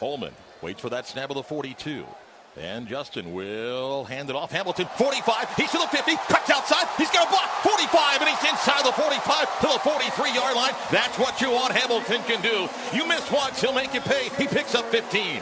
Holman waits for that snap of the 42. And Justin will hand it off. Hamilton, 45. He's to the 50. Cuts outside. He's got a block. 45. And he's inside the 45 to the 43 yard line. That's what you want Hamilton can do. You miss once, he'll make you pay. He picks up 15.